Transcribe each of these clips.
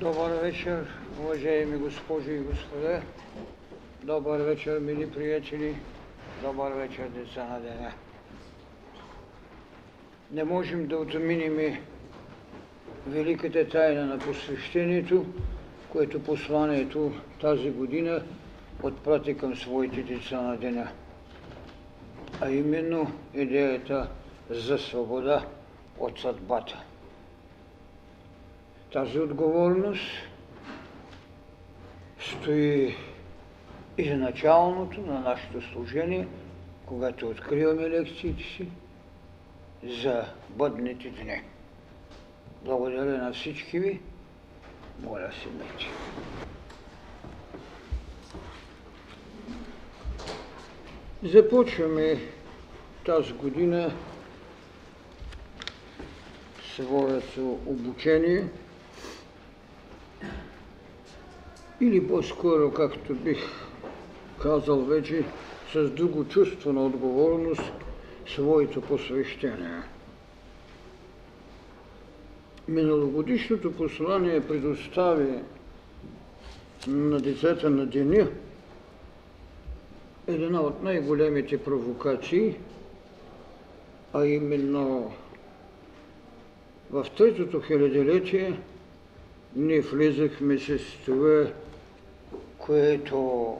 Добър вечер, уважаеми госпожи и господа. Добър вечер, мили приятели. Добър вечер, деца на деня. Не можем да отминем великата тайна на посвещението, което посланието тази година отпрати към своите деца на деня. А именно идеята за свобода от съдбата. Тази отговорност стои изначалното на нашето служение, когато откриваме лекциите си за бъдните дни. Благодаря на всички ви. Моля мечи. Започваме тази година своето обучение или по-скоро, както бих казал вече, с друго чувство на отговорност, своето посвещение. Миналогодишното послание предостави на децата на деня една от най-големите провокации, а именно в третото хилядолетие ние влизахме с това, което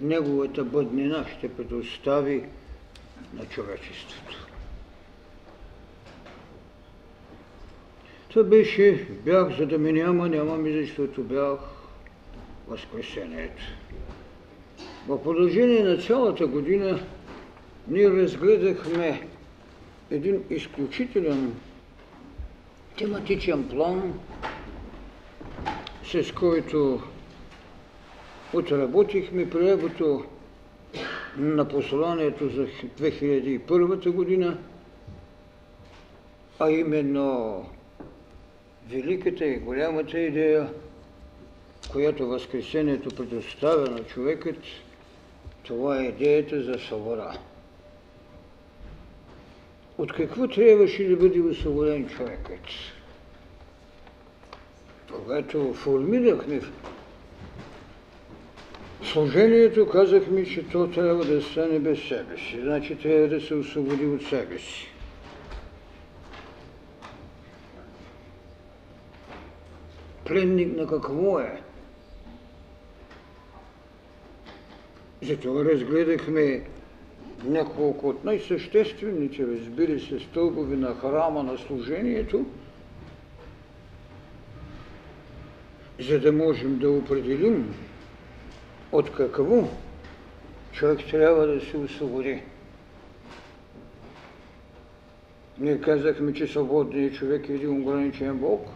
неговата бъднина ще предостави на човечеството. Това беше бях, за да ме няма, нямаме, защото бях Възкресението. В продължение на цялата година ние разгледахме един изключителен тематичен план, с който отработихме превото на посланието за 2001 година, а именно великата и голямата идея, която Възкресението предоставя на човекът, това е идеята за свобода. От какво трябваше да бъде освободен човекът? Когато формирахме служението, казахме, че то трябва да стане без себе си. Значи трябва да се освободи от себе си. Пленник на какво е? Затова разгледахме няколко от най-съществените, разбира се, стълбови на храма на служението, за да можем да определим от какво човек трябва да се освободи. Ние казахме, че свободният човек е един ограничен Бог.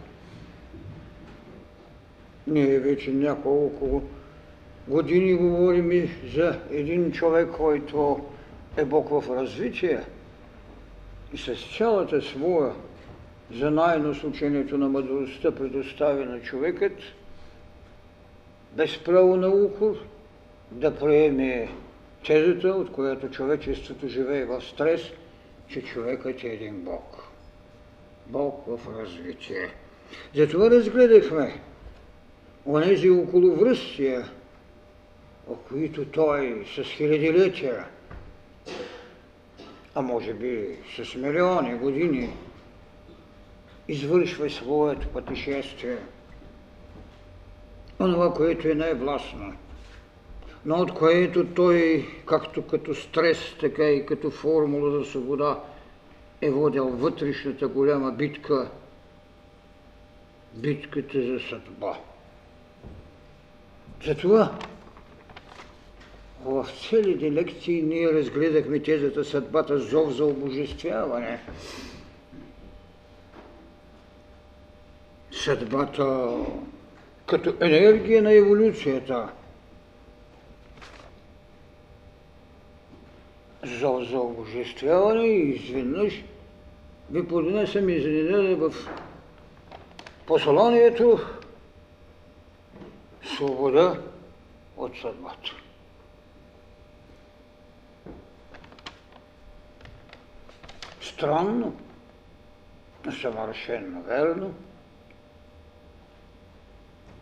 Ние вече няколко години говорим за един човек, който е Бог в развитие и с цялата своя знайност учението на мъдростта предостави на човекът, без право на укор, да приеме тезата, от която човечеството живее в стрес, че човекът е един Бог. Бог в развитие. Затова разгледахме онези околовръстия, в които той с хилядилетия а може би с милиони години, извършва своето пътешествие. Онова, което е най-властно, но от което той, както като стрес, така и като формула за свобода, е водил вътрешната голяма битка, битката за съдба. Затова в целите лекции ние разгледахме тезата съдбата зов за обожествяване. Съдбата като енергия на еволюцията. Зов за обожествяване и изведнъж ви поднесем изненада в посланието свобода от съдбата. странно, но съвършенно верно.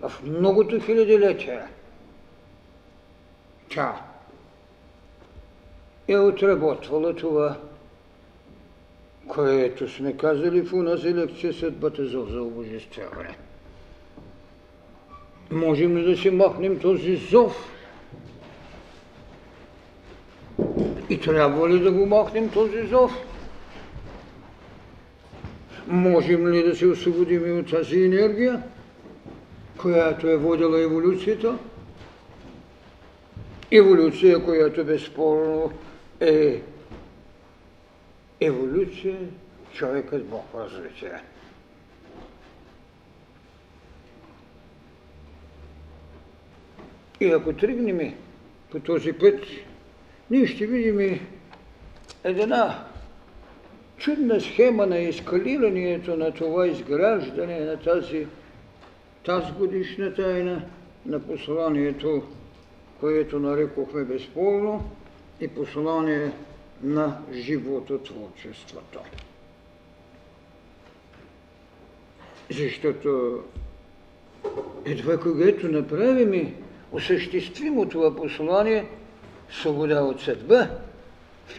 В многото хилядилетия. Тя е отработвала това, което сме казали в унази лекция съдбата за обожествяване. Можем ли да си махнем този зов? И трябва ли да го махнем този зов? Можем ли да се освободим и от тази енергия, която е водила еволюцията? Еволюция, която безспорно е еволюция, човекът Бог развитие. И ако тръгнем по този път, ние ще видим една чудна схема на ескалирането на това изграждане на тази тази годишна тайна на посланието, което нарекохме безспорно и послание на живототворчеството. Защото едва когато направим осъществимо това послание, свобода от съдба,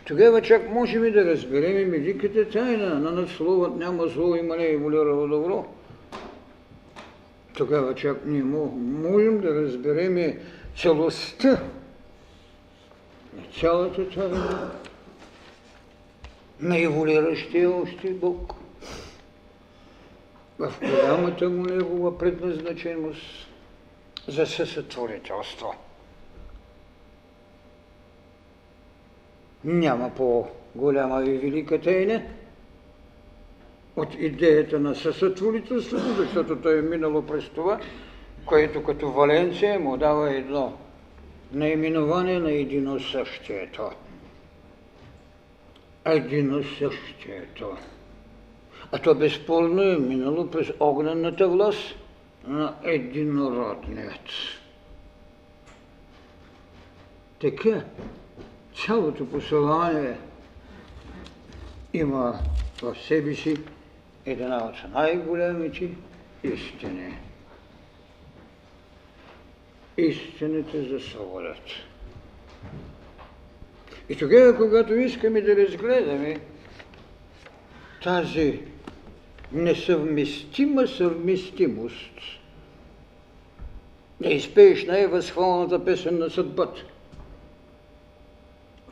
тогава чак можем да разберем великата тайна на надсловът няма зло, има не еволюирало добро. Тогава чак ние можем да разберем целостта на цялата тайна на еволюиращия още Бог. В голямата му негова предназначеност за съсътворителство. Няма по-голяма и велика тайна от идеята на съсътворителството, защото той е минало през това, което като Валенция му дава едно наименование на едино същието. Едино същието. А то безспорно е минало през огнената власт на единородният. Така, цялото послание има в себе си една от най-големите истини. Истината за свободата. И тогава, когато искаме да разгледаме тази несъвместима съвместимост, да изпееш най-възхвалната песен на съдбата,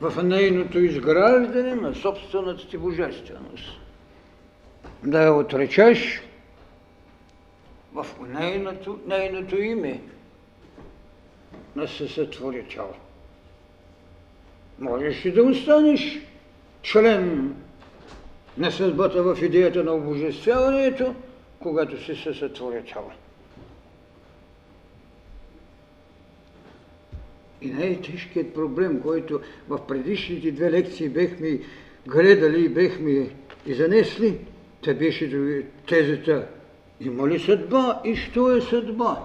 в нейното изграждане на собствената ти божественост. Да я отречеш в нейното, нейното име на съсътворител. Можеш и да останеш член на съдбата в идеята на обожествяването, когато си съсътворител. И най-тежкият проблем, който в предишните две лекции бехме гледали и бехме и занесли, те беше тезата има ли съдба и що е съдба?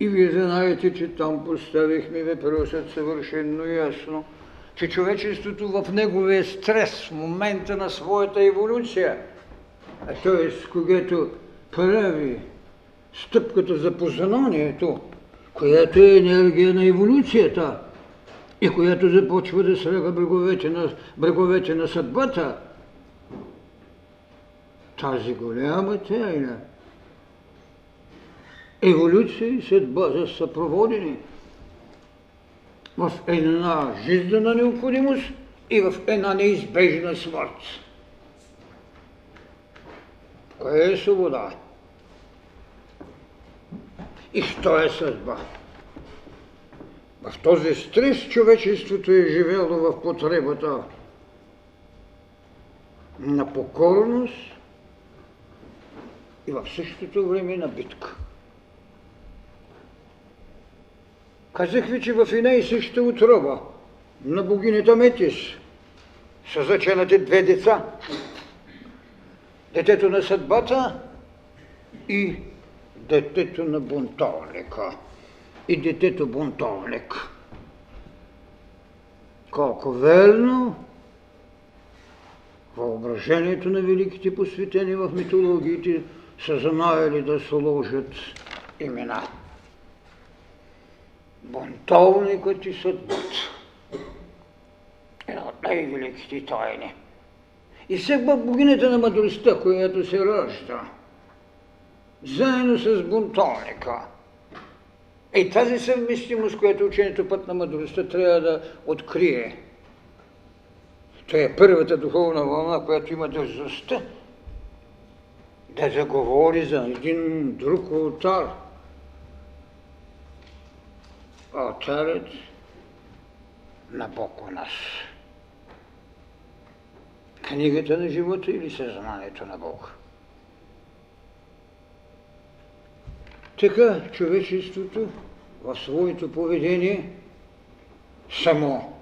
И вие знаете, че там поставихме въпросът съвършенно ясно, че човечеството в неговия стрес в момента на своята еволюция, а т.е. когато прави стъпката за познанието, която е енергия на еволюцията и която започва да сляга бреговете на, бреговете на съдбата, тази голяма тайна, еволюция и съдба за съпроводени в една жизнена необходимост и в една неизбежна смърт. Кое е свобода? И що е съдба? В този стрес човечеството е живело в потребата на покорност и в същото време на битка. Казах ви, че в една и същата отроба на богинята Метис са заченати две деца. Детето на съдбата и детето на бунтовника и детето бунтовник. Колко верно въображението на великите посветени в митологиите са знаели да сложат имена. Бунтовникът и съдбата. Една от най-великите тайни. И все пак богинята на мъдростта, която се ражда, заедно с бунтовника. И тази съвместимост, която учението път на мъдростта трябва да открие. Това е първата духовна вълна, която има дързостта да заговори за един друг алтар. Алтарът на Бог у нас. Книгата на живота или съзнанието на Бога. Така човечеството в своето поведение, само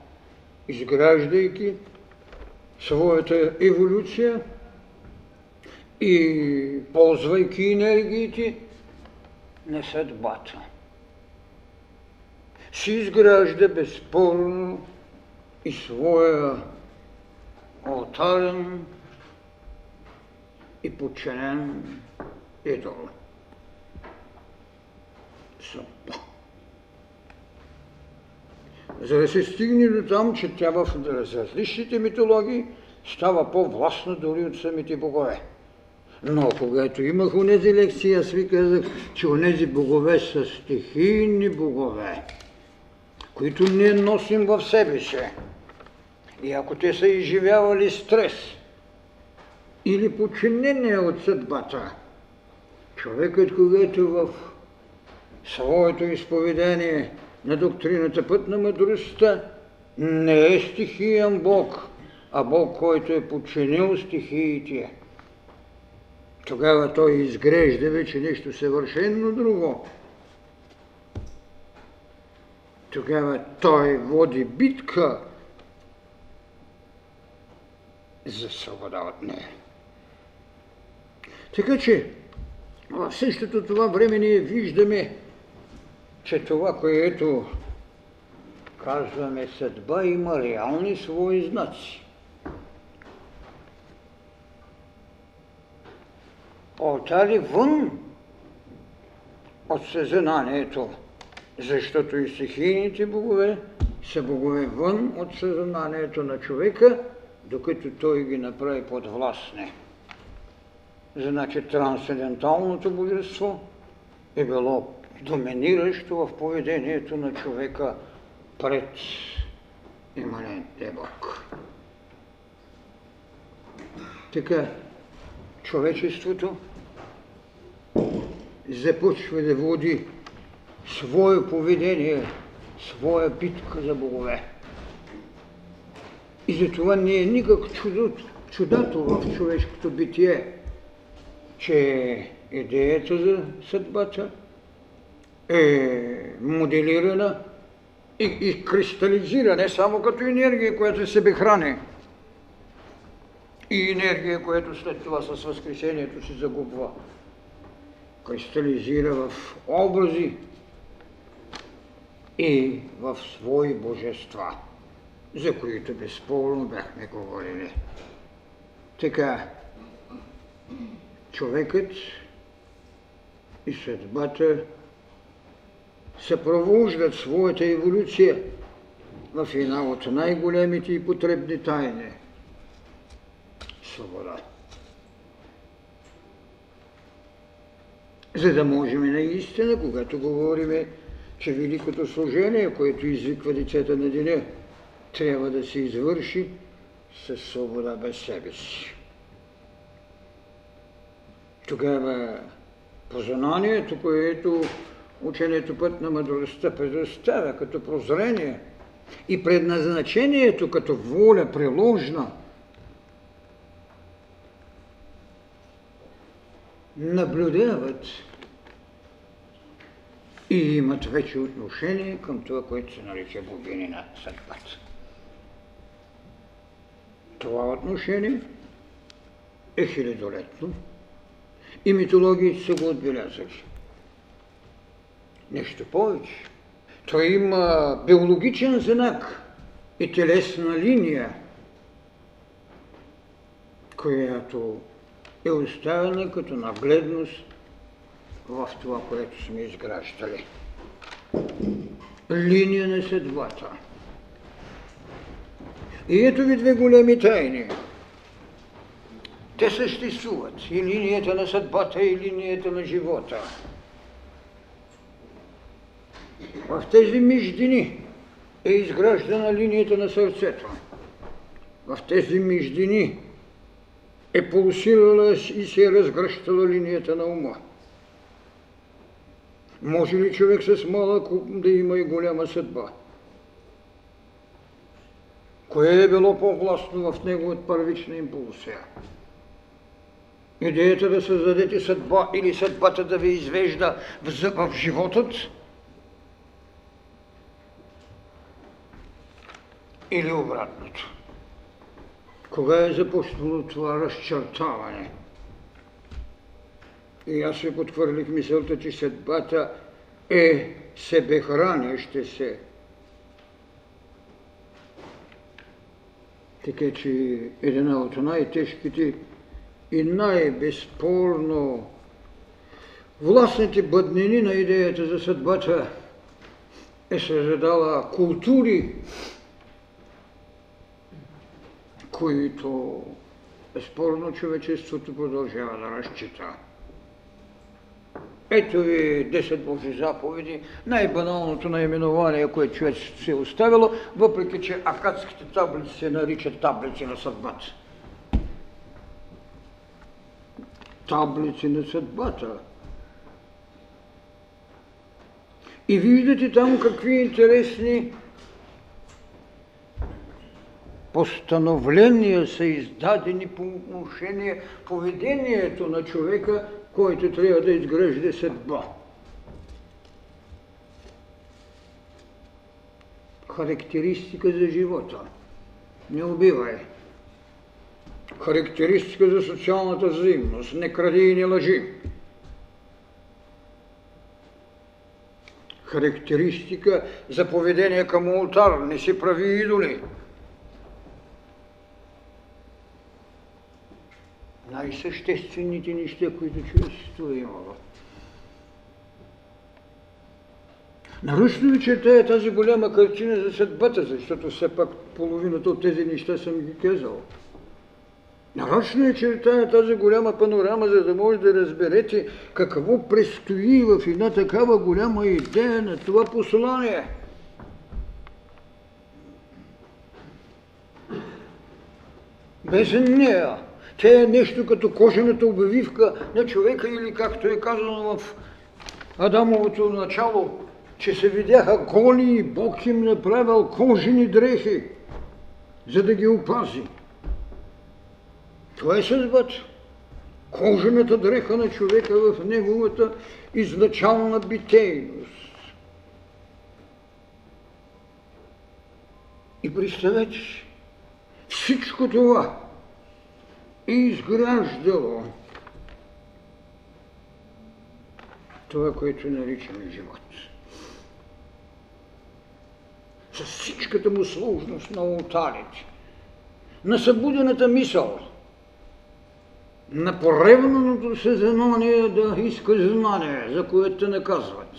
изграждайки своята еволюция и ползвайки енергиите на съдбата, си изгражда безспорно и своя алтарен и подчинен идол съдба. За да се стигне до там, че тя в различните митологии става по-властна дори от самите богове. Но когато имах унези лекции, аз ви казах, че унези богове са стихийни богове, които ние носим в себе си. И ако те са изживявали стрес или подчинение от съдбата, човекът, когато в своето изповедание на доктрината път на мъдростта не е стихиен Бог, а Бог, който е подчинил стихиите. Тогава той изгрежда вече нещо съвършенно друго. Тогава той води битка за свобода от нея. Така че в същото това време ние виждаме че това, което казваме съдба, има реални свои знаци. Отали вън от съзнанието, защото и стихийните богове са богове вън от съзнанието на човека, докато той ги направи подвластни. Значи трансценденталното божество е било доминиращо в поведението на човека пред иманентния Бог. Така, човечеството започва да води свое поведение, своя битка за богове. И затова не е никак чудото, чудато в човешкото битие, че идеята за съдбата – е моделирана и, и кристализира, не само като енергия, която себе храни, и енергия, която след това с възкресението се загубва. Кристализира в образи и в свои божества, за които безспорно бяхме говорили. Така, човекът и съдбата съпровождат своята еволюция в една от най-големите и потребни тайни – свобода. За да можем наистина, когато говорим, че великото служение, което извиква децата на деня, трябва да се извърши със свобода без себе си. Тогава познанието, което учението път на мъдростта предоставя като прозрение и предназначението като воля приложна, наблюдават и имат вече отношение към това, което се нарича богини на съдбата. Това отношение е хилядолетно и митологиите са го отбелязали. Нещо повече. Той има биологичен знак и телесна линия, която е оставена като нагледност в това, което сме изграждали. Линия на съдбата. И ето ви две големи тайни. Те съществуват. И линията на съдбата, и линията на живота. В тези междини е изграждана линията на сърцето. В тези междини е пулсирала и се е разгръщала линията на ума. Може ли човек с малък да има и голяма съдба? Кое е било по-властно в него от първична импулсия? Идеята да създадете съдба или съдбата да ви извежда в, в животът? Или обратното? Кога е започнало това разчертаване? И аз се подхвърлих мисълта, че съдбата е себехраняще се. Така че една от най-тежките и най-безспорно властните бъднини на идеята за съдбата е създадала култури, които безспорно човечеството продължава да разчита. Ето ви 10 Божи заповеди, най-баналното наименование, което човек се е оставило, въпреки че акадските таблици се наричат таблици на съдбата. Таблици на съдбата. И виждате там какви интересни постановления са издадени по отношение поведението на човека, който трябва да изгражда съдба. Характеристика за живота. Не убивай. Характеристика за социалната взаимност. Не кради и не лъжи. Характеристика за поведение към ултар. Не си прави идоли. Най-съществените неща, които е имало. Нарочно ви чертая тази голяма картина за съдбата, защото все пак половината от тези неща съм ги казал. Нарочно е чертая тази голяма панорама, за да може да разберете какво предстои в една такава голяма идея на това послание. Без нея те е нещо като кожената обвивка на човека или както е казано в Адамовото начало, че се видяха голи и Бог им направил кожени дрехи, за да ги опази. Това е съдбата. Кожената дреха на човека в неговата изначална битейност. И представете всичко това изграждало това, което наричаме живот. С всичката му сложност на ултарите, на събудената мисъл, на поревнаното съзнание да иска знание, за което те наказват.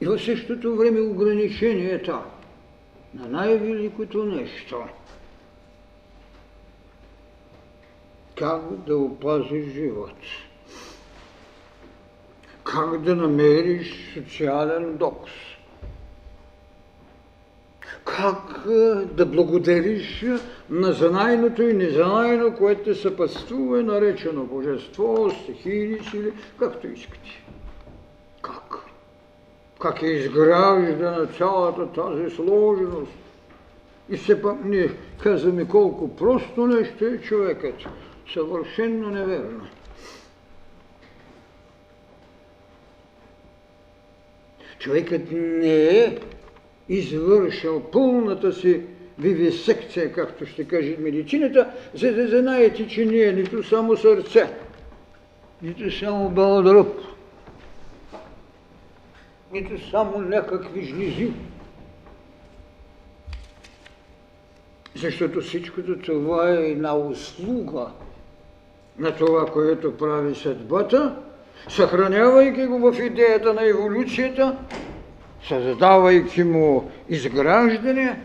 И в същото време ограниченията на най-великото нещо – как да опазиш живот, как да намериш социален докс, как да благодариш на знайното и незнайно, което те съпътствува, наречено божество, стихийни сили, както искате. Как? Как е изграждана цялата тази сложност? И все пак ние казваме колко просто нещо е човекът съвършенно неверно. Човекът не е извършил пълната си вивисекция, както ще каже медицината, за да знаете, че не е нито само сърце, нито само балдръб, нито само някакви жлези, Защото всичкото това е една услуга на това, което прави съдбата, съхранявайки го в идеята на еволюцията, създавайки му изграждане,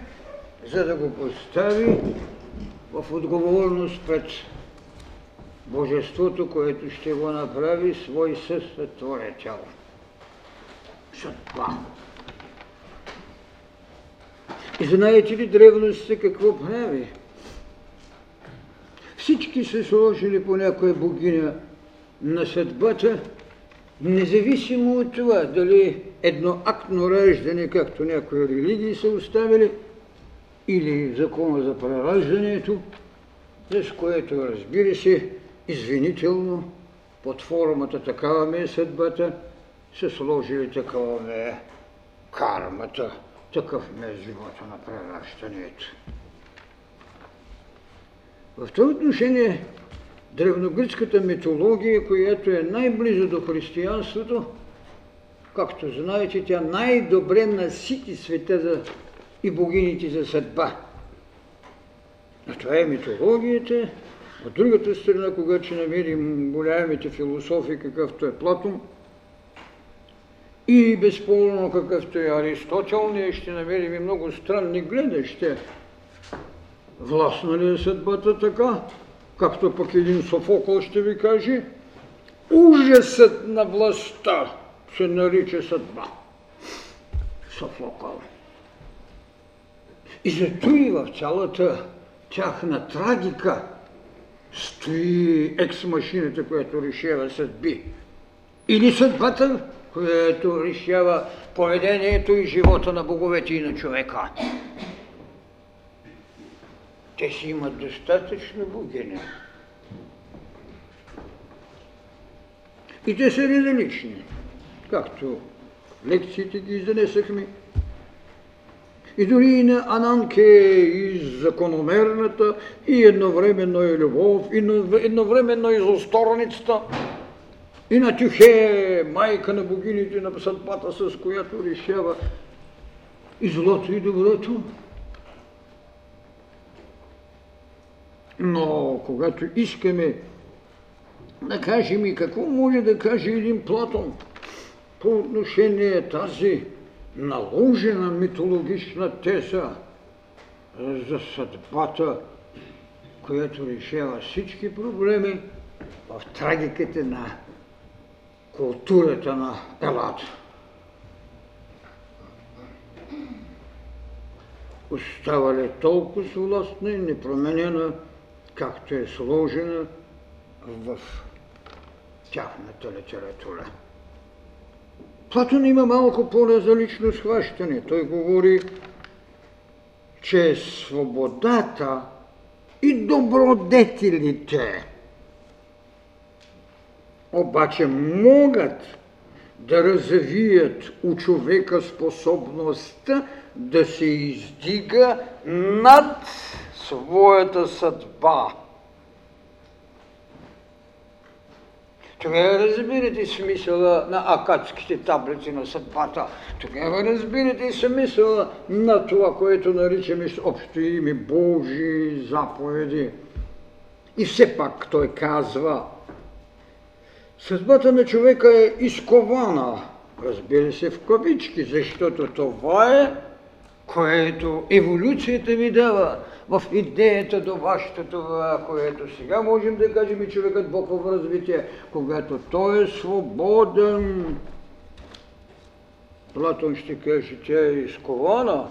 за да го постави в отговорност пред Божеството, което ще го направи свой съсътворител. Съдба. И знаете ли древностите какво прави? Всички се сложили по някоя богиня на съдбата, независимо от това дали едно актно раждане, както някои религии са оставили, или закона за прераждането, с което, разбира се, извинително, под формата такава ми е съдбата, са сложили такава ми е кармата, такъв ми е живота на преращането. В това отношение древногръцката митология, която е най-близо до християнството, както знаете, тя най-добре насити света за и богините за съдба. А това е митологията. От другата страна, когато ще намерим голямите философи, какъвто е Платон, и безспорно какъвто е Аристотел, ние ще намерим и много странни гледащи. Властна ли е съдбата така, както пък един Софокъл ще ви каже, ужасът на властта се нарича съдба. Софокъл. И зато и в цялата тяхна трагика стои екс-машината, която решава съдби. Или съдбата, която решава поведението и живота на боговете и на човека. Те си имат достатъчно богиня. И те са различни, както лекциите ги изнесахме. И дори и на Ананке и закономерната, и едновременно и любов, и едновременно и злосторницата, и на Тюхе, майка на богините на съдбата, с която решава и злото и доброто. Но когато искаме да кажем и какво може да каже един Платон по отношение тази наложена митологична теза за съдбата, която решава всички проблеми в трагиката на културата на Елата. Остава ли толкова властна и непроменена, както е сложена в тяхната литература. Платон има малко по-различно схващане. Той говори, че свободата и добродетелите обаче могат да развият у човека способността да се издига над своята съдба. Тогава разбирате смисъла на акадските таблици на съдбата. Тогава разбирате смисъла на това, което наричаме с общо име Божии заповеди. И все пак той казва, съдбата на човека е изкована, разбира се в кавички, защото това е, което еволюцията ми дава в идеята до вашето това, което сега можем да кажем и човекът Бог в развитие, когато той е свободен. Платон ще каже, тя е изкована,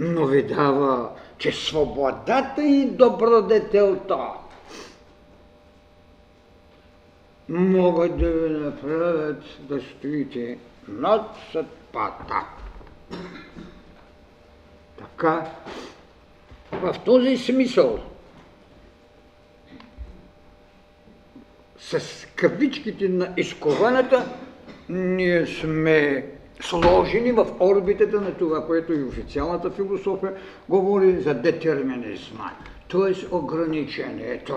но ви дава, че свободата и добродетелта могат да ви направят да стоите над съдбата. Така, в този смисъл, с кавичките на изкованата, ние сме сложени в орбитата на това, което и официалната философия говори за детерминизма, т.е. ограничението.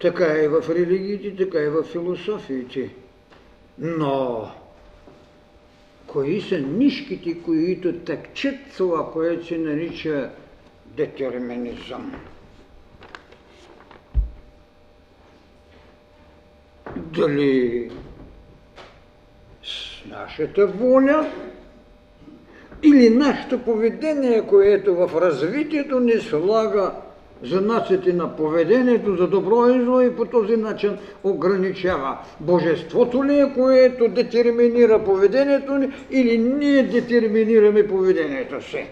Така е в религиите, така е в философиите. Но кои са нишките, които тъкчат това, което се нарича детерминизъм. Дали с нашата воля или нашето поведение, което в развитието ни слага знаците на поведението за добро и зло и по този начин ограничава. Божеството ли е, което детерминира поведението ни или ние детерминираме поведението си?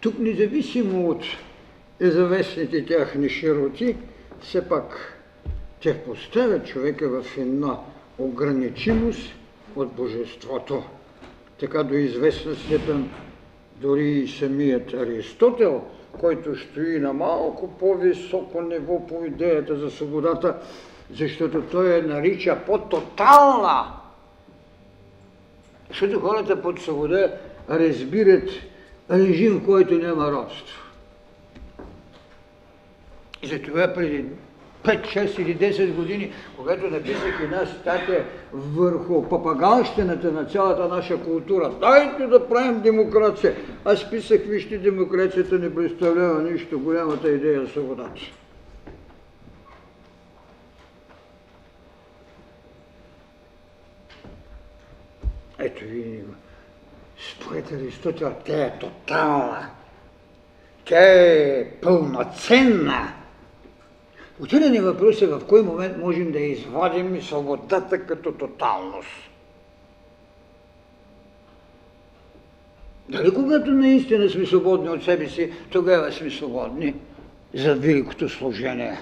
Тук независимо от известните тяхни широти, все пак те поставят човека в една ограничимост от Божеството. Така до известна степен дори и самият Аристотел, който стои на малко по-високо ниво по идеята за свободата, защото той я нарича по-тотална. Защото хората под свобода разбират режим, който няма родство. И затова преди 5, 6 или 10 години, когато написах една статия върху папагалщината на цялата наша култура. Дайте да правим демокрация. Аз писах, вижте, демокрацията не представлява нищо, голямата идея е свободата. Ето ви според Аристотел, тя е тотална. Тя е пълноценна Отирани въпрос е в кой момент можем да извадим свободата като тоталност. Дали когато наистина сме свободни от себе си, тогава сме свободни за великото служение.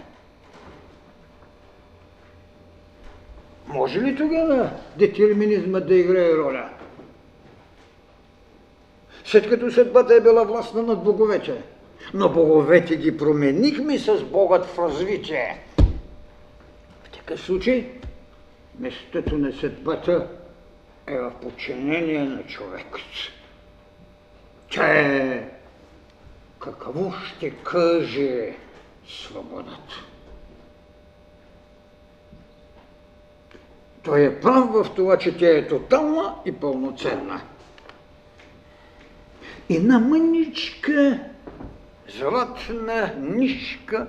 Може ли тогава детерминизма да играе роля? След като съдбата е била властна над боговете, но боговете ги променихме с Богът в развитие. В такъв случай местото на съдбата е в подчинение на човекът. Че какво ще каже свободата? Той е прав в това, че тя е тотална и пълноценна. Една мъничка златна нишка,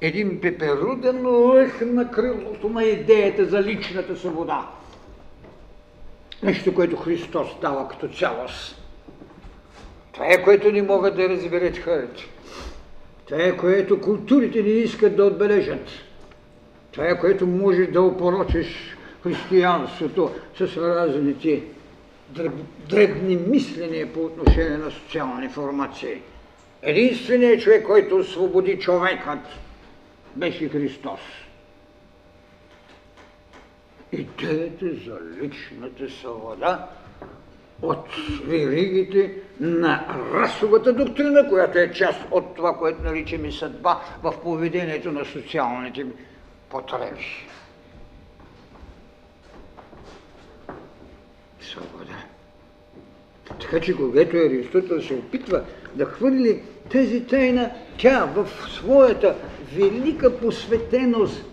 един пеперуден лъх на крилото на идеята за личната свобода. Нещо, което Христос дава като цялост. Това е, което не могат да разберат хората. Това е, което културите не искат да отбележат. Това е, което може да опорочиш християнството с разните дребни мисления по отношение на социални формации. Единственият човек, който освободи човекът, беше Христос. Идеята за личната свобода от веригите на расовата доктрина, която е част от това, което наричаме съдба в поведението на социалните потреби. Свобода. Така че когато Аристотел се опитва да хвърли тази тайна, тя в своята велика посветеност,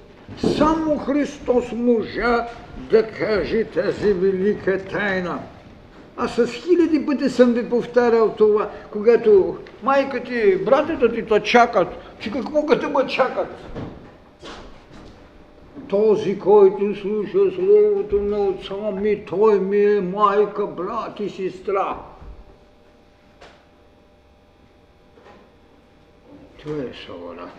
само Христос можа да каже тази велика тайна. Аз с хиляди пъти съм ви повтарял това, когато майка ти, братята ти те чакат, че какво като ме чакат? Този, който слуша Словото на Отца ми, той ми е майка, брат и сестра. Свобода.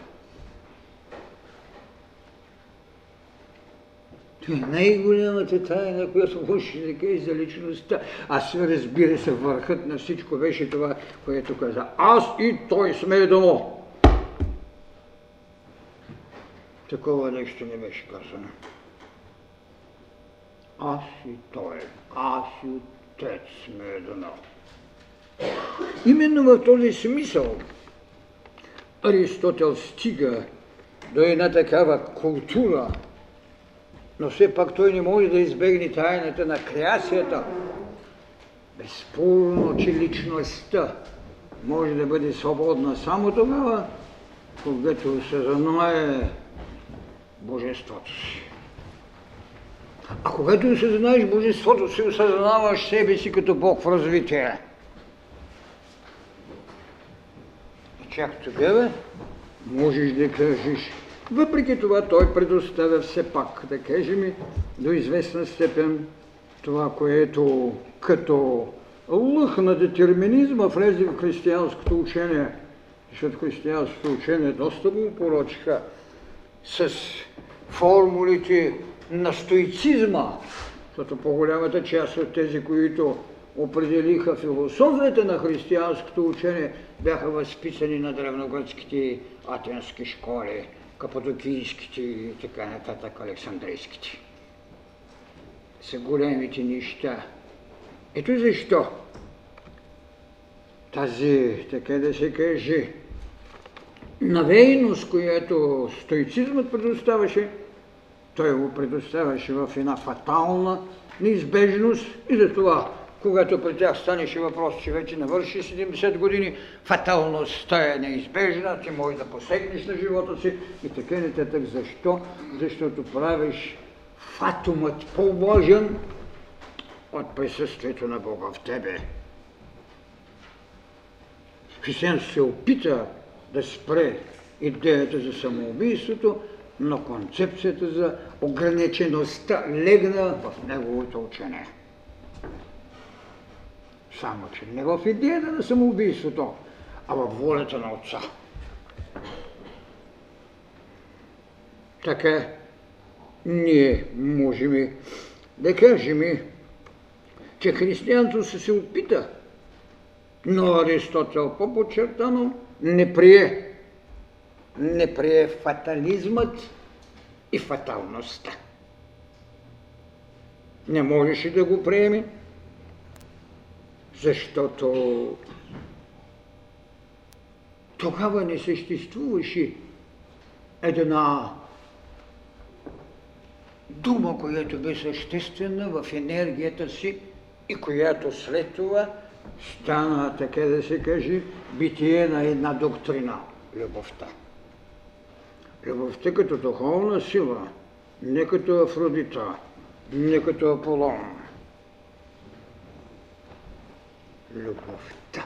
Това е най-голямата тайна, която може да каже за личността. А се разбира се, върхът на всичко беше това, което каза. Аз и той сме едно. Такова нещо не беше казано. Аз и той, аз и отец сме едно. Именно в този смисъл Аристотел стига до една такава култура, но все пак той не може да избегне тайната на креацията. Безспорно, че личността може да бъде свободна само тогава, когато се знае Божеството си. А когато осъзнаеш Божеството си, осъзнаваш себе си като Бог в развитие. И чак тогава можеш да кажеш, въпреки това той предоставя все пак, да кажем, до известна степен това, което като лъх на детерминизма влезе в християнското учение, защото християнското учение доста го порочиха с формулите на стоицизма, защото по-голямата част от тези, които определиха философията на християнското учение, бяха възписани на древногръцките атенски школи, кападокийските и така нататък александрийските. Са големите неща. Ето защо тази, така да се каже, навейност, която стоицизмът предоставяше, той го предоставяше в една фатална неизбежност и затова, когато при тях станеше въпрос, че вече навърши 70 години, фаталността е неизбежна, ти можеш да посегнеш на живота си и така нататък. Защо? Защото правиш фатумът по-важен от присъствието на Бога в тебе. Християнството се опита да спре идеята за самоубийството, но концепцията за ограничеността легна в неговото учение. Само, че не в идеята на самоубийството, а в волята на Отца. Така ние можем да кажем, че християнството се, се опита, но Аристотел по-подчертано не прие. Не прие фатализмът и фаталността. Не можеше да го приеме, защото тогава не съществуваше една дума, която бе съществена в енергията си и която след това стана, така да се каже, битие на една доктрина – любовта. Любовта като духовна сила, не като Афродита, не като Аполон. Любовта.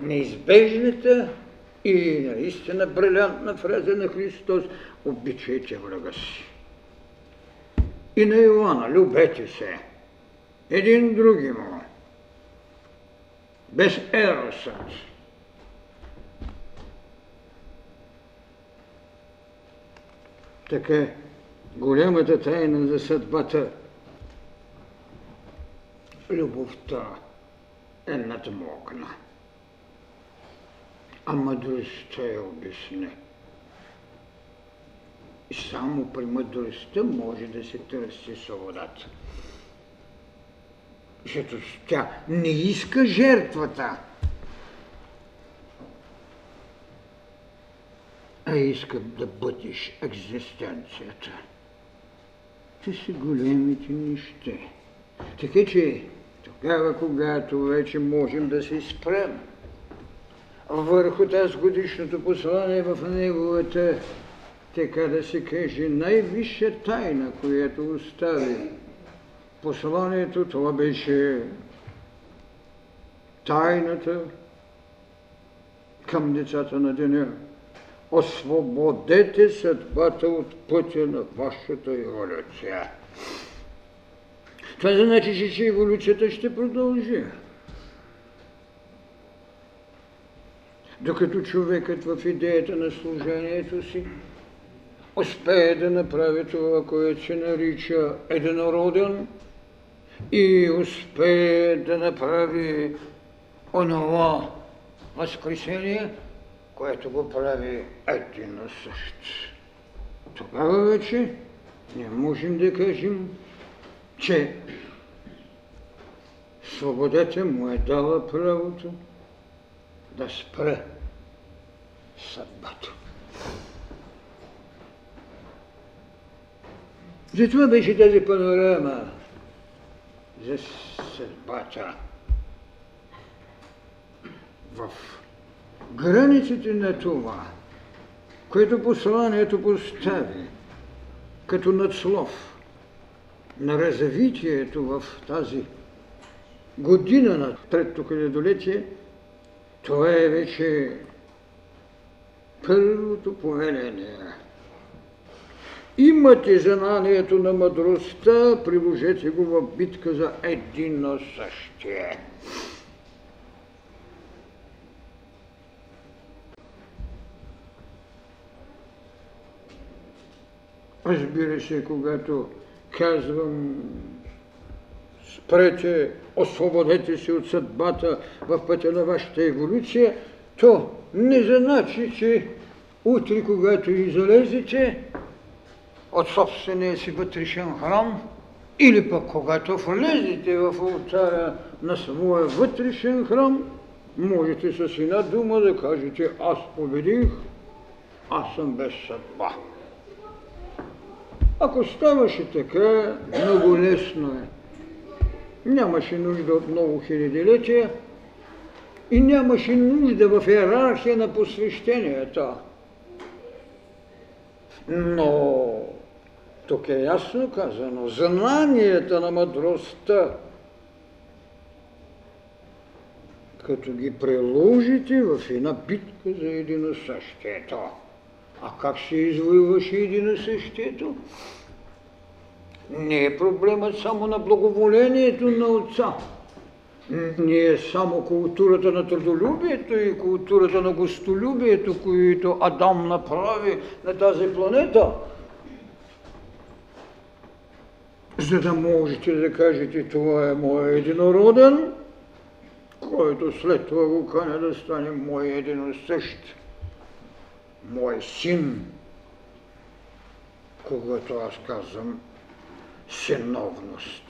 Неизбежната и наистина брилянтна фраза на Христос – обичайте врага си. И на Иоанна – любете се един други му, без еросът. Така голямата тайна за съдбата, любовта е надмогна, а мъдростта е обясне. И само при мъдростта може да се търси свободата. Защото тя не иска жертвата, а иска да бъдеш екзистенцията. Те са големите неща. Така че тогава, когато вече можем да се спрем върху тази годишното послание в неговата, така да се каже, най-висша тайна, която остави посланието, това беше тайната към децата на деня. Освободете съдбата от пътя на вашата еволюция. Това значи, че еволюцията ще продължи. Докато човекът в идеята на служението си успее да направи това, което се нарича единороден, и успее да направи онова възкресение, което го прави един същ. Тогава вече не можем да кажем, че свободата му е дала правото да спре съдбата. Затова беше тази панорама за съдбата. В границите на това, което посланието постави като надслов на развитието в тази година на третото хилядолетие, това е вече първото повеление. Имате знанието на мъдростта, приложете го в битка за едино същие. Разбира се, когато казвам спрете, освободете се от съдбата в пътя на вашата еволюция, то не значи, че утре, когато излезете от собствения си вътрешен храм, или пък когато влезете в алтаря на своя вътрешен храм, можете с една дума да кажете аз победих, аз съм без съдба. Ако ставаше така, много лесно е. Нямаше нужда от много хилядилетия и нямаше нужда в иерархия на посвещенията. Но тук е ясно казано, знанията на мъдростта, като ги приложите в една битка за единосъщието. А как се извоюваше единосъщието? Не е проблемът само на благоволението на Отца. Не е само културата на трудолюбието и културата на гостолюбието, които Адам направи на тази планета. За да можете да кажете, това е моя единороден, който след това го каня да стане мой единосъщ, мой син, когато аз казвам синовност.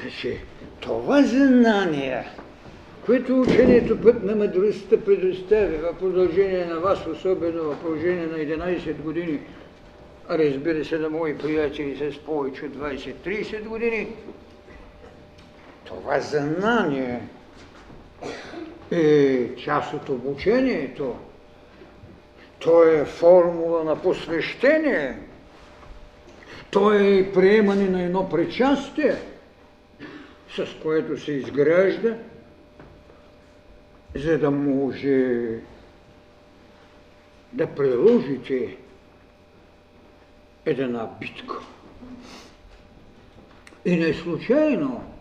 Значи, това знание, което учението път на мъдростта предоставя в продължение на вас, особено в продължение на 11 години, а разбира се на мои приятели с повече от 20-30 години, това знание е част от обучението. То е формула на посвещение – то е и приемане на едно причастие, с което се изгражда, за да може да приложите една битка. И не случайно,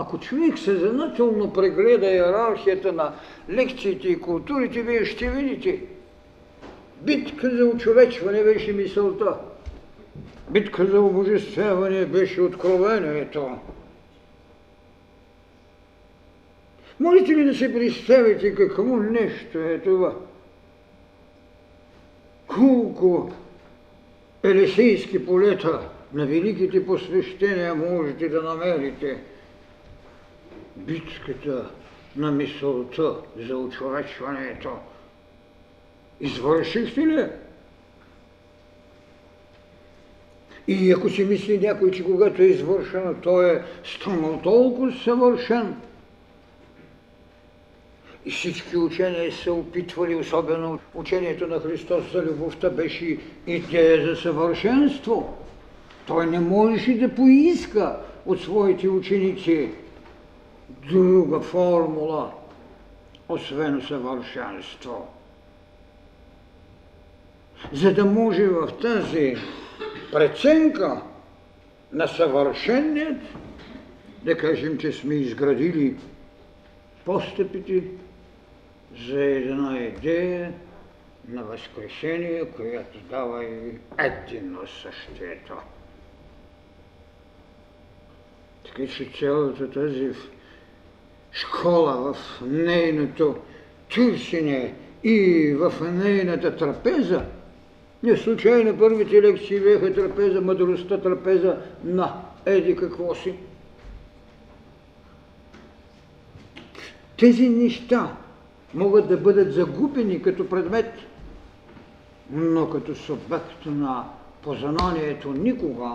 ако човек съзнателно прегледа иерархията на лекциите и културите, вие ще видите, битка за очовечване беше мисълта битка за обожествяване беше откровението. Можете ли да се представите какво нещо е това? Колко елисейски полета на великите посвещения можете да намерите? Битката на мисълта за очовечването. Извършихте ли? И ако си мисли някой, че когато е извършено, той е станал толкова съвършен, и всички учения се опитвали, особено учението на Христос за любовта беше идея за съвършенство. Той не можеше да поиска от своите ученици друга формула, освен съвършенство. За да може в тази преценка на съвършеният, да кажем, че сме изградили постъпите за една идея на възкрешение, която дава и едино същието. Така че цялата тази школа в нейното търсене и в нейната трапеза – не случайно първите лекции бяха трапеза, мъдростта трапеза на еди какво си. Тези неща могат да бъдат загубени като предмет, но като субект на познанието никога,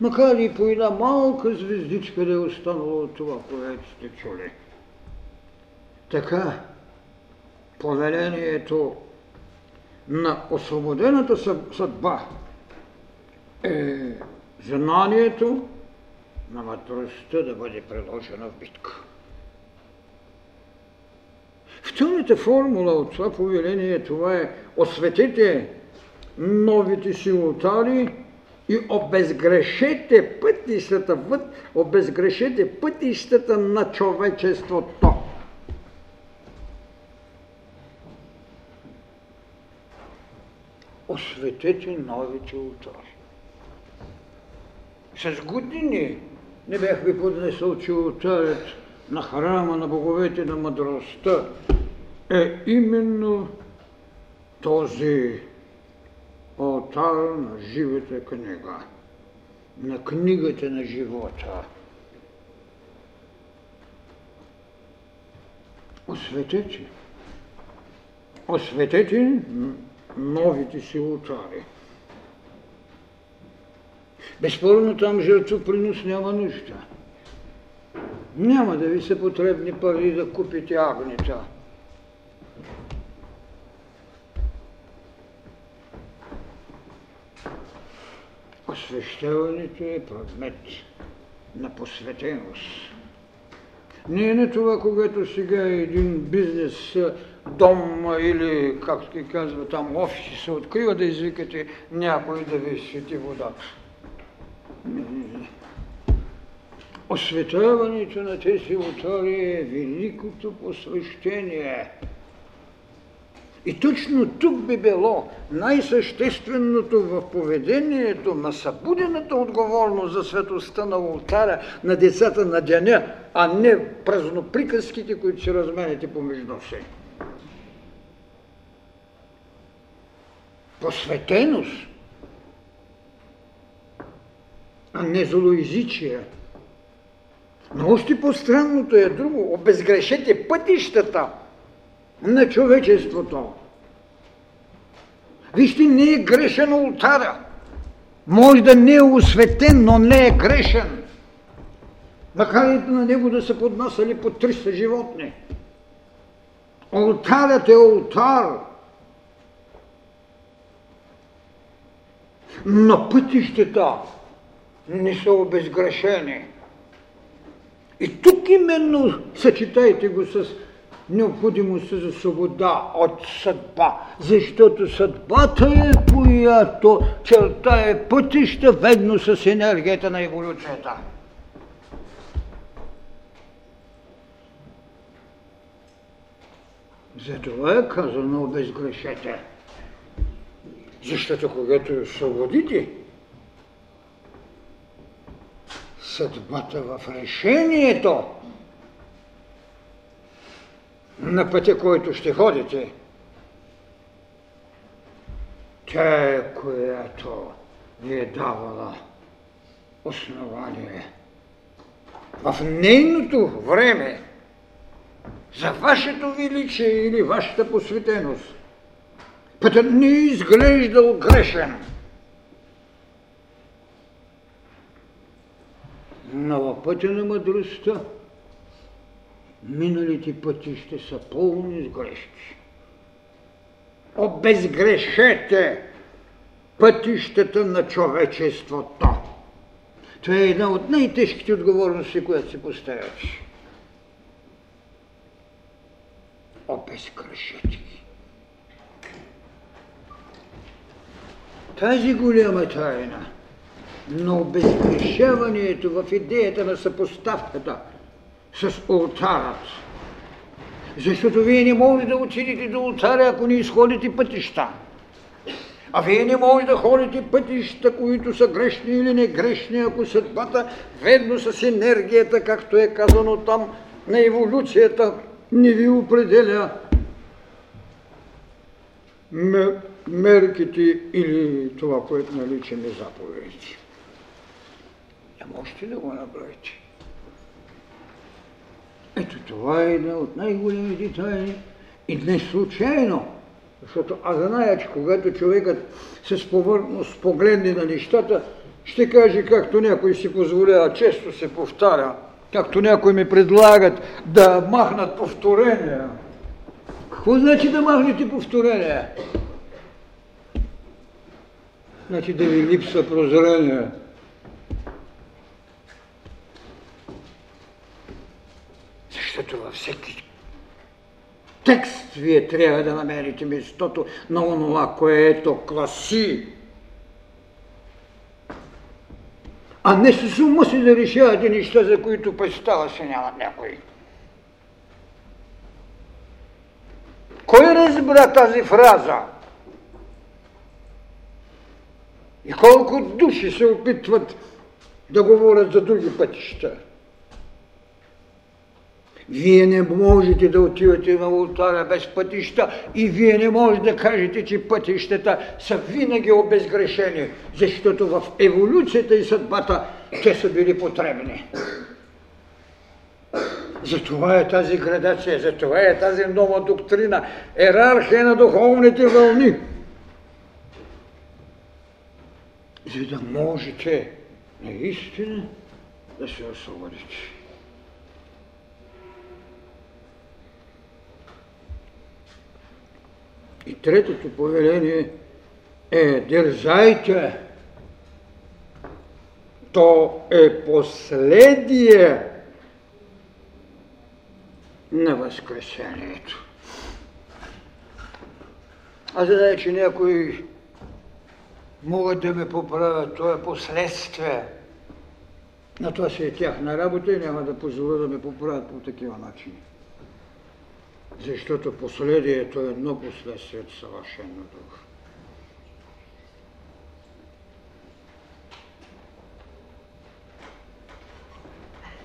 макар и по една малка звездичка да е останало от това, което сте чули. Така, повелението на освободената съдба е знанието на мъдростта да бъде приложена в битка. Втората формула от това повеление това е осветете новите си ултари и обезгрешете пътищата, обезгрешете пътищата на човечеството. Осветете новите ултари. С години не бях ви поднесъл, че ултарят на храма на боговете на мъдростта е именно този алтар на живата книга, на книгата на живота. Осветете, осветете новите си алтари. Безспорно там жертвопринос няма нужда. Няма да ви са потребни пари да купите агнета. Освещаването е предмет на посветеност. Не е на това, когато сега един бизнес, дом или, както се казва там, офиси се открива да извикате някой да ви свети не. Осветяването на тези мотори е великото посвещение. И точно тук би било най-същественото в поведението на събудената отговорност за светостта на ултара на децата на деня, а не празноприказките, които се разменяте помежду си. Посветеност, а не злоязичие – но още по-странното е друго. Обезгрешете пътищата на човечеството. Вижте, не е грешен ултара. Може да не е осветен, но не е грешен. Макар на него да са поднасяли по 300 животни. Олтарът е олтар. Но пътищата не са обезгрешени. И тук именно съчетайте го с необходимостта за свобода от съдба, защото съдбата е която черта е пътища ведно с енергията на еволюцията. Затова е казано обезгрешете. Защото когато свободите, съдбата в решението на пътя, който ще ходите. Тя е, която ви е давала основание. В нейното време за вашето величие или вашата посветеност пътят не е изглеждал грешен. на пътя на мъдростта миналите пътища са пълни с грешки. Обезгрешете пътищата на човечеството. Това е една от най-тежките отговорности, която се поставяш. Обезгрешете ги. Тази голяма тайна – но обезгрешаването в идеята на съпоставката с ултарът. Защото вие не можете да отидете до ултара, ако не изходите пътища. А вие не можете да ходите пътища, които са грешни или не грешни, ако съдбата, ведно с енергията, както е казано там, на еволюцията, не ви определя мерките или това, което наричаме заповедите можете да го направите. Ето това е една от най-големите тайни и не случайно, защото аз зная, че когато човекът с повърхност погледне на нещата, ще каже, както някой си позволява, често се повтаря, както някои ми предлагат да махнат повторения. Какво значи да махнете повторения? Значи да ви липсва прозрение. Защото във всеки текст вие трябва да намерите местото на онова, което класи. А не с ума си да решавате неща, за които представа се няма някой. Кой разбра тази фраза? И колко души се опитват да говорят за други пътища? Вие не можете да отивате на ултара без пътища и вие не можете да кажете, че пътищата са винаги обезгрешени, защото в еволюцията и съдбата те са били потребни. Затова е тази градация, затова е тази нова доктрина, ерархия на духовните вълни. За да можете наистина да се освободите. И третото повеление е държайте. То е последие на Възкресението. Аз знае, че някои могат да ме поправят, то е последствие. На това си е тяхна работа и няма да позволя да ме поправят по такива начини защото последието е едно последствие от съвършеното.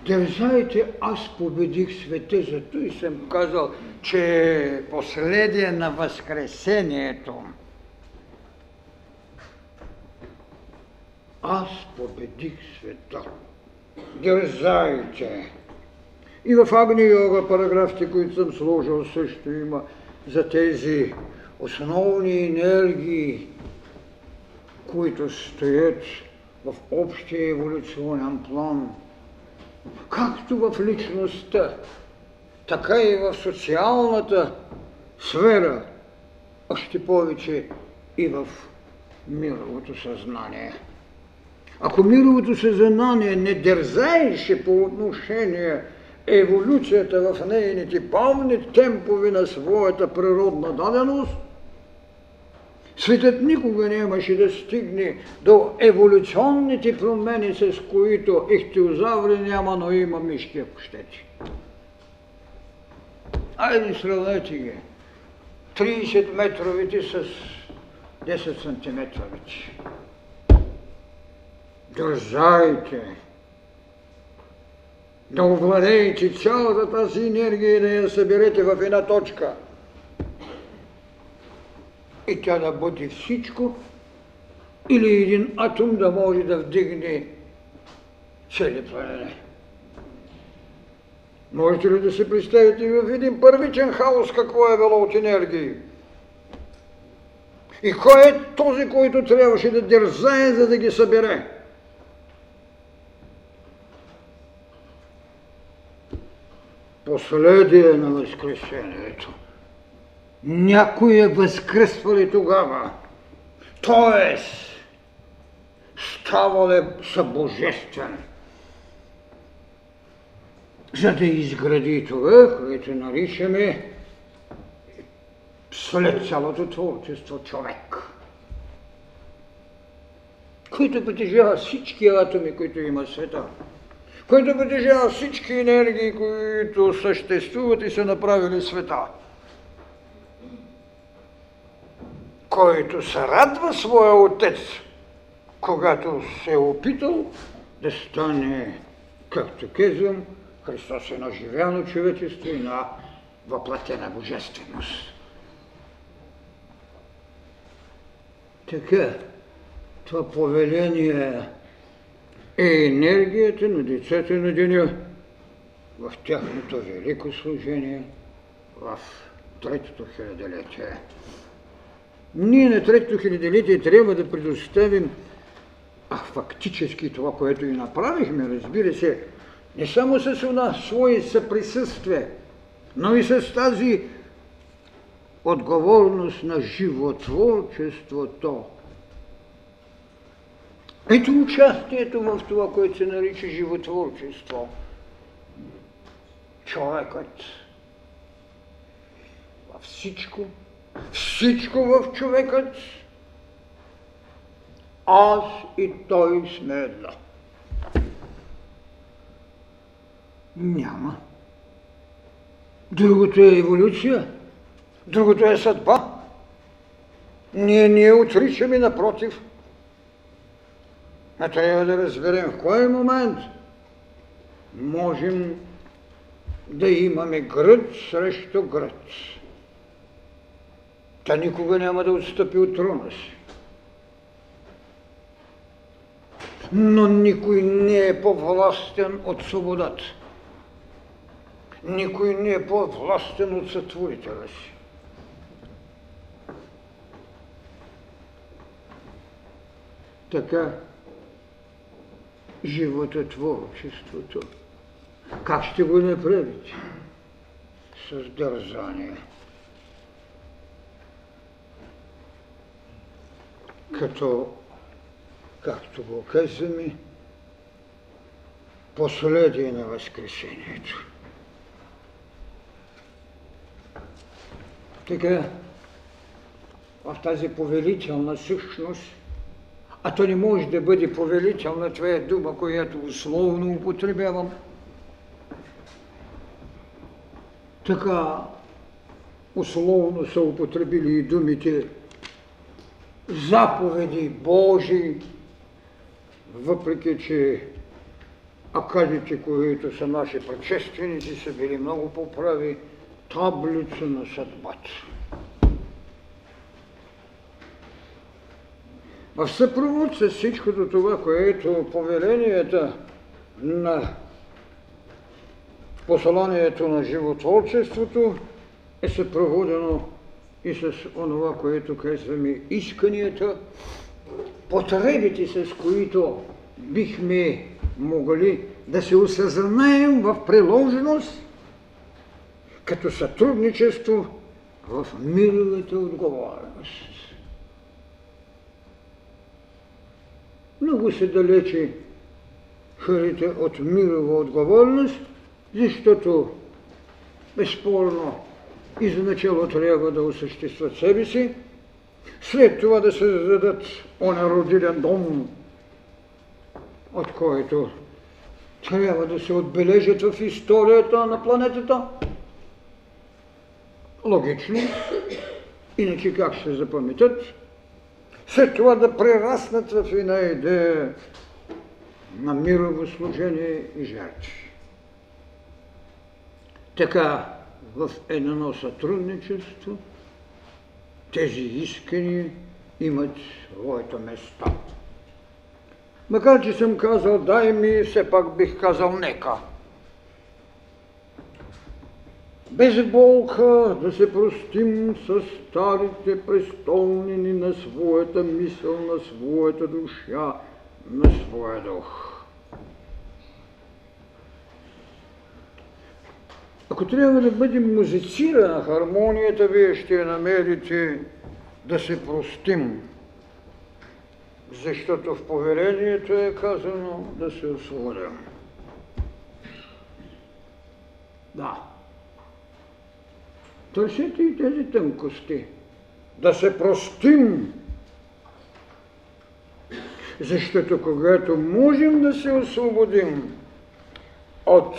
Държайте, аз победих света, зато и съм казал, че е последие на Възкресението. Аз победих света. Дързайте! И в Агни Йога параграфите, които съм сложил, също има за тези основни енергии, които стоят в общия еволюционен план, както в личността, така и в социалната сфера, още повече и в мировото съзнание. Ако мировото съзнание не дързаеше по отношение еволюцията в нейните пълни темпове на своята природна даденост, светът никога нямаше да стигне до еволюционните промени, с които ихтиозаври няма, но има мишки, ако щете. Айде сравнете ги. 30 метровите с 10 сантиметровите. Държайте! Да овладеете цялата тази енергия и да я съберете в една точка. И тя да бъде всичко, или един атом да може да вдигне цели планети. Можете ли да се представите в един първичен хаос какво е било от енергии? И кой е този, който трябваше да дързае, за да ги събере? Последие на Възкресението. Някой е възкръсвал и тогава. Тоест, ставал е събожествен. За да изгради това, което наричаме след цялото творчество човек, който притежава всички атоми, които има света който притежава всички енергии, които съществуват и са направили света. Който се радва своя отец, когато се е опитал да стане, както казвам, Христос е на живяно човечество и на въплатена божественост. Така, това повеление е енергията на децата на деня в тяхното велико служение в третото хилядолетие. Ние на третото хилядолетие трябва да предоставим а фактически това, което и направихме, разбира се, не само с една свое съприсъствие, но и с тази отговорност на животворчеството Ето участието в това, което се нарича животворчество. Човекът във всичко, всичко в човекът, аз и той сме едно. Няма. Другото е еволюция, другото е съдба. Ние ние отричаме напротив. А трябва да разберем в кой момент можем да имаме гръд срещу гръд. Та никога няма да отстъпи от трона си. Но никой не е по-властен от свободата. Никой не е по-властен от сътворителя си. Така живототворчеството. Как ще го направите? С дързание. Като, както го казваме, последие на Възкресението. Така, в тази повелителна същност, а то не може да бъде повелителна, това е дума, която условно употребявам. Така условно са употребили и думите заповеди Божии, въпреки че акадите, които са наши предшественици, са били много по-прави, таблица на съдбата. В съпровод с всичкото това, което повеленията на посланието на животворчеството е съпроводено и с онова, което казваме исканията, потребите, с които бихме могли да се осъзнаем в приложеност като сътрудничество в мировата отговорност. Много се далече хорите от мирова отговорност, защото безспорно изначало трябва да осъществят себе си, след това да се създадат онародилен дом, от който трябва да се отбележат в историята на планетата. Логично. Иначе как ще запаметят? След това да прераснат в една идея на мирово служение и жертви. Така в едно сътрудничество тези искания имат своето место. Макар, че съм казал дай ми, все пак бих казал нека. Без болка да се простим с старите престолнини на своята мисъл, на своята душа, на своя дух. Ако трябва да бъде музицирана хармонията, вие ще намерите да се простим. Защото в поверението е казано да се освободим. Да. Търсете и тези тънкости. Да се простим. Защото когато можем да се освободим от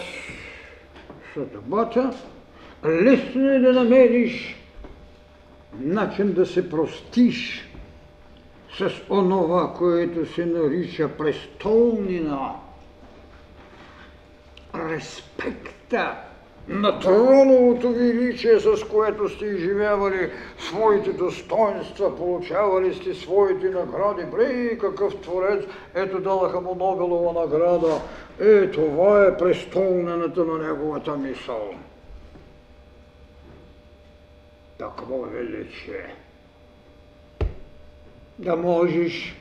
съдбата, лесно е да намериш начин да се простиш с онова, което се нарича престолнина. Респекта на троновото величие, с което сте изживявали своите достоинства, получавали сте своите награди. Бре, какъв творец, ето далаха му Нобелова награда. Е, това е престолнената на неговата мисъл. Такво величие. Да можеш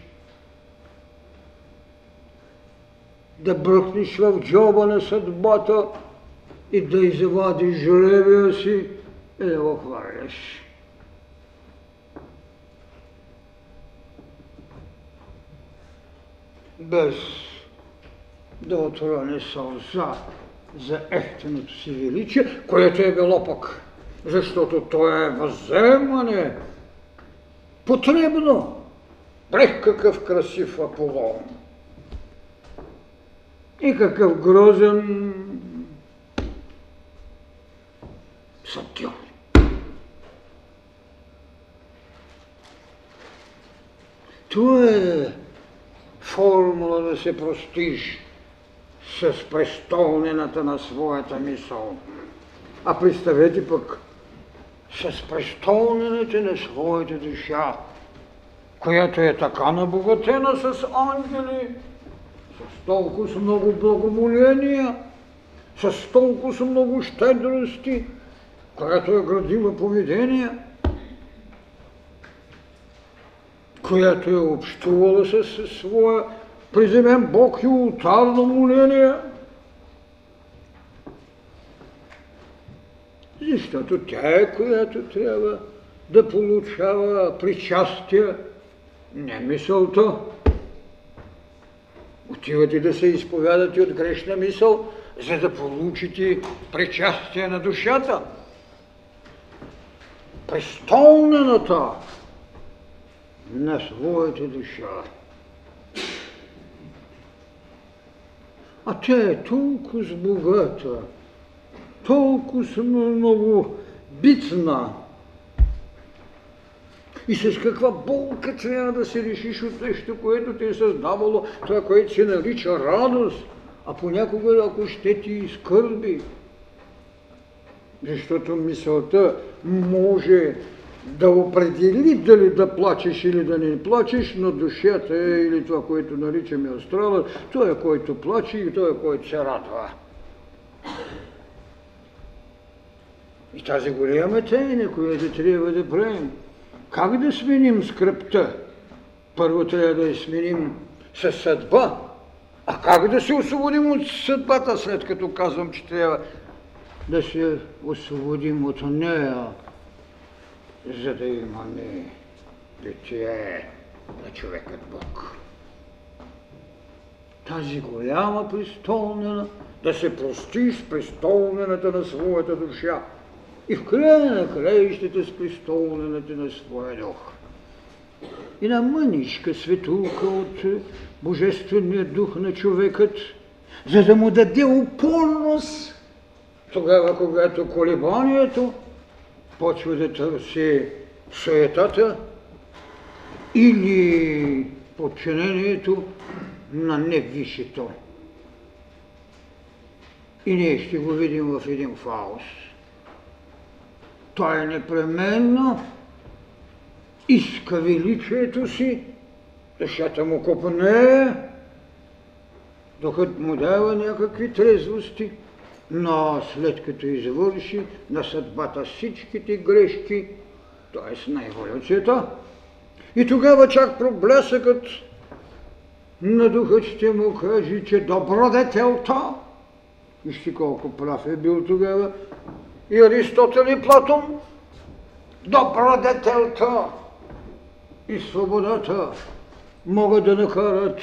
да бръкнеш в джоба на съдбата, и да извадиш жребия си и да го хвърляш. без да отроне сълза за ефтиното си величие, което е било пък, защото то е въземане, потребно. Прех какъв красив Аполон! И какъв грозен Сатюрн. Това е формула да се простиш с престолнената на своята мисъл. А представете пък с престолнената на своята душа, която е така набогатена с ангели, с толкова много благомоления, с толкова много щедрости, която е градива поведение, която е общувала с своя приземен Бог и ултарно моление, защото тя е, която трябва да получава причастие, не мисълта. Отивате да се изповядате от грешна мисъл, за да получите причастие на душата. Престолнената на своята душа. А тя е толкова богата, толкова много битна. И с каква болка трябва да се решиш от нещо, което ти е създавало, това, което се нарича радост, а понякога, ако ще ти изкърби. Защото мисълта може да определи дали да плачеш или да не плачеш, но душата е, или това, което наричаме астрала, той е който плаче и той е който се радва. И тази голяма тайна, която трябва да правим, как да сменим скръпта? Първо трябва да я сменим с съдба, а как да се освободим от съдбата, след като казвам, че трябва да се освободим от нея? за да имаме битие на човекът Бог. Тази голяма престолнена, да се прости с престолнената на своята душа и в края на краищата с престолнената на своя дух. И на мъничка светулка от Божествения дух на човекът, за да му даде упорност тогава, когато колебанието почва да търси суетата или подчинението на невисшето. И ние ще го видим в един фаус. Той е непременно иска величието си, душата му купне, докато му дава някакви трезвости – но след като извърши на съдбата всичките грешки, т.е. на еволюцията, и тогава чак проблесъкът на духът ще му каже, че добродетелта, вижте колко прав е бил тогава и Аристотел и Платон, добродетелта и свободата могат да накарат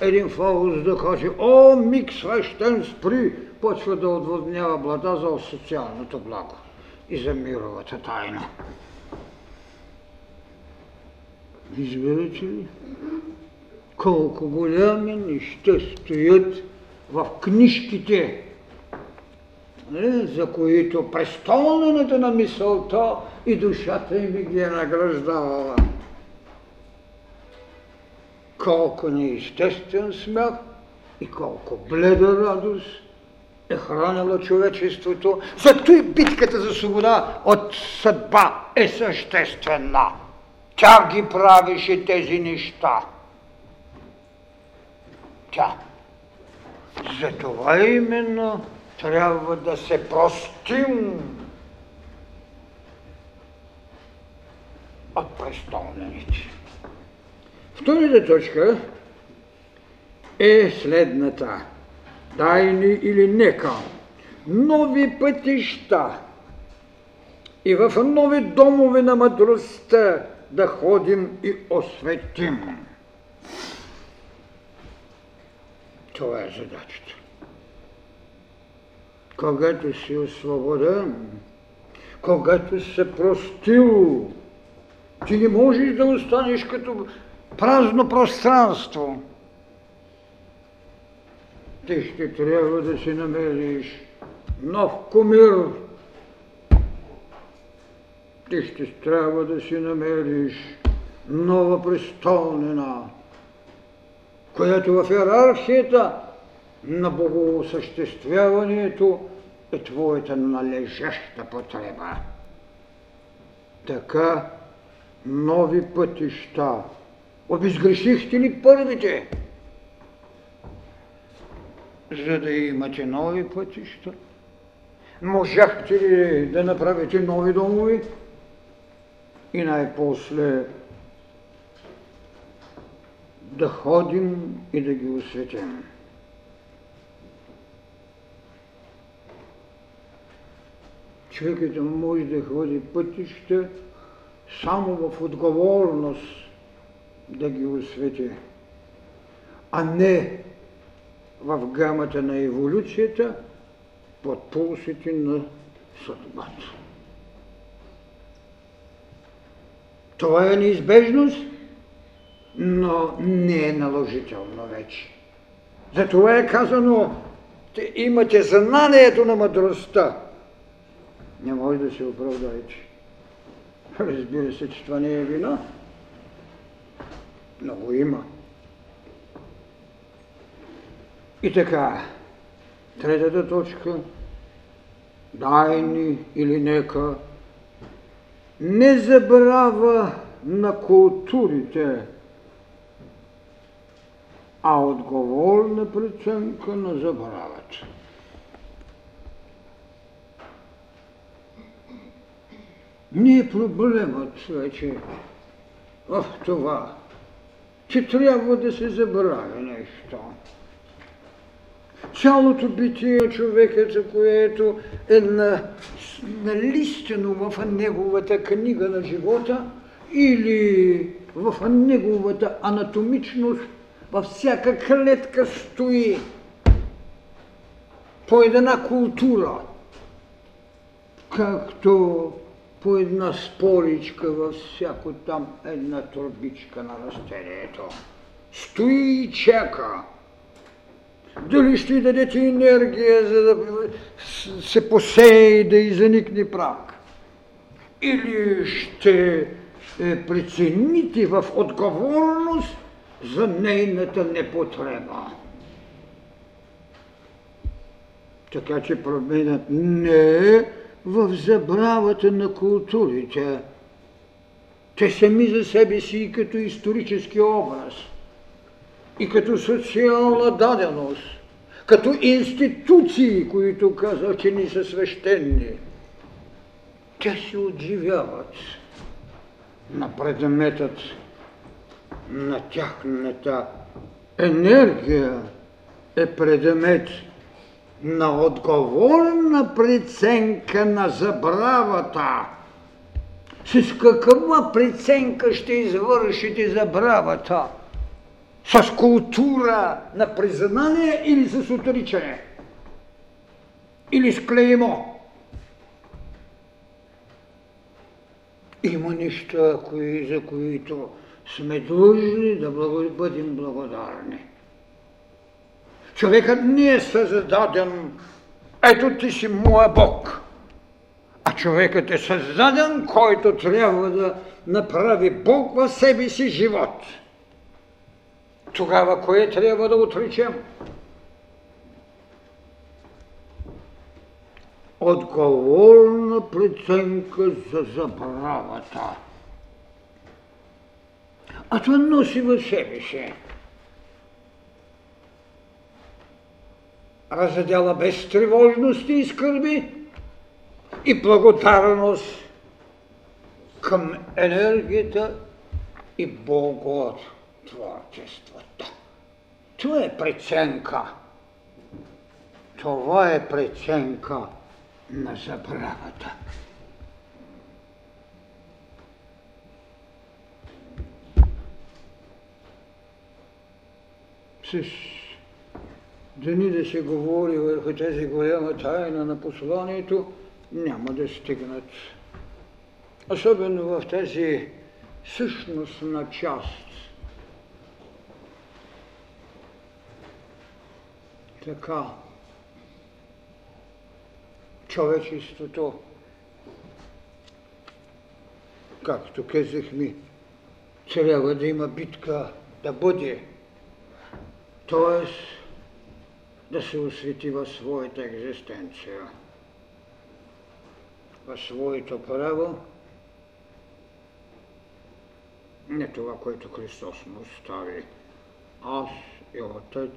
един фаус да каже, о, миг свещен спри, почва да отводнява блада за социалното благо и за мировата тайна. Избирате ли? Колко голями неща стоят в книжките, за които престолнената на мисълта и душата им ги е награждавала. Колко неестествен смях и колко бледа радост е хранила човечеството, зато и битката за свобода от съдба е съществена. Тя ги правеше тези неща. Тя. Затова именно трябва да се простим от престолнените. Втората точка е следната – тайни или нека, нови пътища и в нови домове на мъдростта да ходим и осветим. Това е задачата. Когато си освободен, когато се простил, ти не можеш да останеш като празно пространство. Ти ще трябва да си намериш нов кумир. Ти ще трябва да си намериш нова престолнина, която в иерархията на богоосъществяването е твоята належаща потреба. Така нови пътища. Обезгрешихте ли първите? За да имате нови пътища? Можахте ли да направите нови домови? И най-после да ходим и да ги осветим. Човекът може да ходи пътища само в отговорност да ги освети, а не в гамата на еволюцията под пулсите на съдбата. Това е неизбежност, но не е наложително вече. Затова е казано, те имате знанието на мъдростта. Не може да се оправдаете. Разбира се, че това не е вина. Много има. И така, третата точка, дай ни или нека, не забрава на културите, а отговорна преценка на забравата. Не е проблемът вече в това, че трябва да се забрави нещо. Цялото битие на човека, за което е на, налистено в неговата книга на живота или в неговата анатомичност, във всяка клетка стои по една култура, както по една споричка във всяко там една турбичка на растението. Стои и чака. Дали ще дадете енергия, за да се посее и да изникне прак? Или ще е, прецените в отговорност за нейната непотреба? Така че променят не в забравата на културите. Те сами за себе си и като исторически образ, и като социална даденост, като институции, които казват, че ни са свещени. Те се отживяват на предметът на тяхната енергия е предмет на отговорна преценка на забравата. С каква преценка ще извършите забравата? С култура на признание или с отричане? Или с клеймо? Има неща, кои, за които сме длъжни да бъдем благодарни. Човекът не е създаден, ето ти си моя Бог. А човекът е създаден, който трябва да направи Бог в себе си живот. Тогава кое трябва да отречем? Отговорна преценка за забравата. А това носи в себе си разделя без тревожности и скърби и благодарност към енергията и боготворчеството. Това е преценка. Това е преценка на забравата. С дни да се говори върху тази голяма тайна на посланието, няма да стигнат. Особено в тази същностна част. Така, човечеството, както казахме, трябва да има битка да бъде, т.е. да се освети в своята екзистенция, в своето право, не това, което Христос му остави. Аз и Отец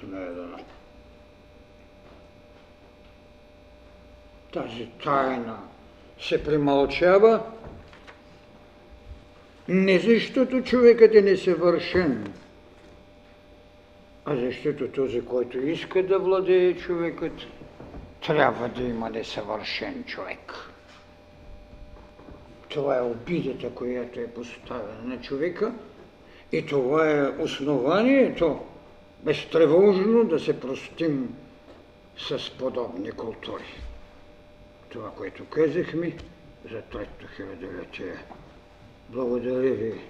сме едно. Тази тайна се премълчава, не защото човекът е несъвършен, а защото този, който иска да владее човекът, трябва да има несъвършен човек. Това е обидата, която е поставена на човека и това е основанието безтревожно да се простим с подобни култури. Това, което казахме за трето хилядолетие. Благодаря ви.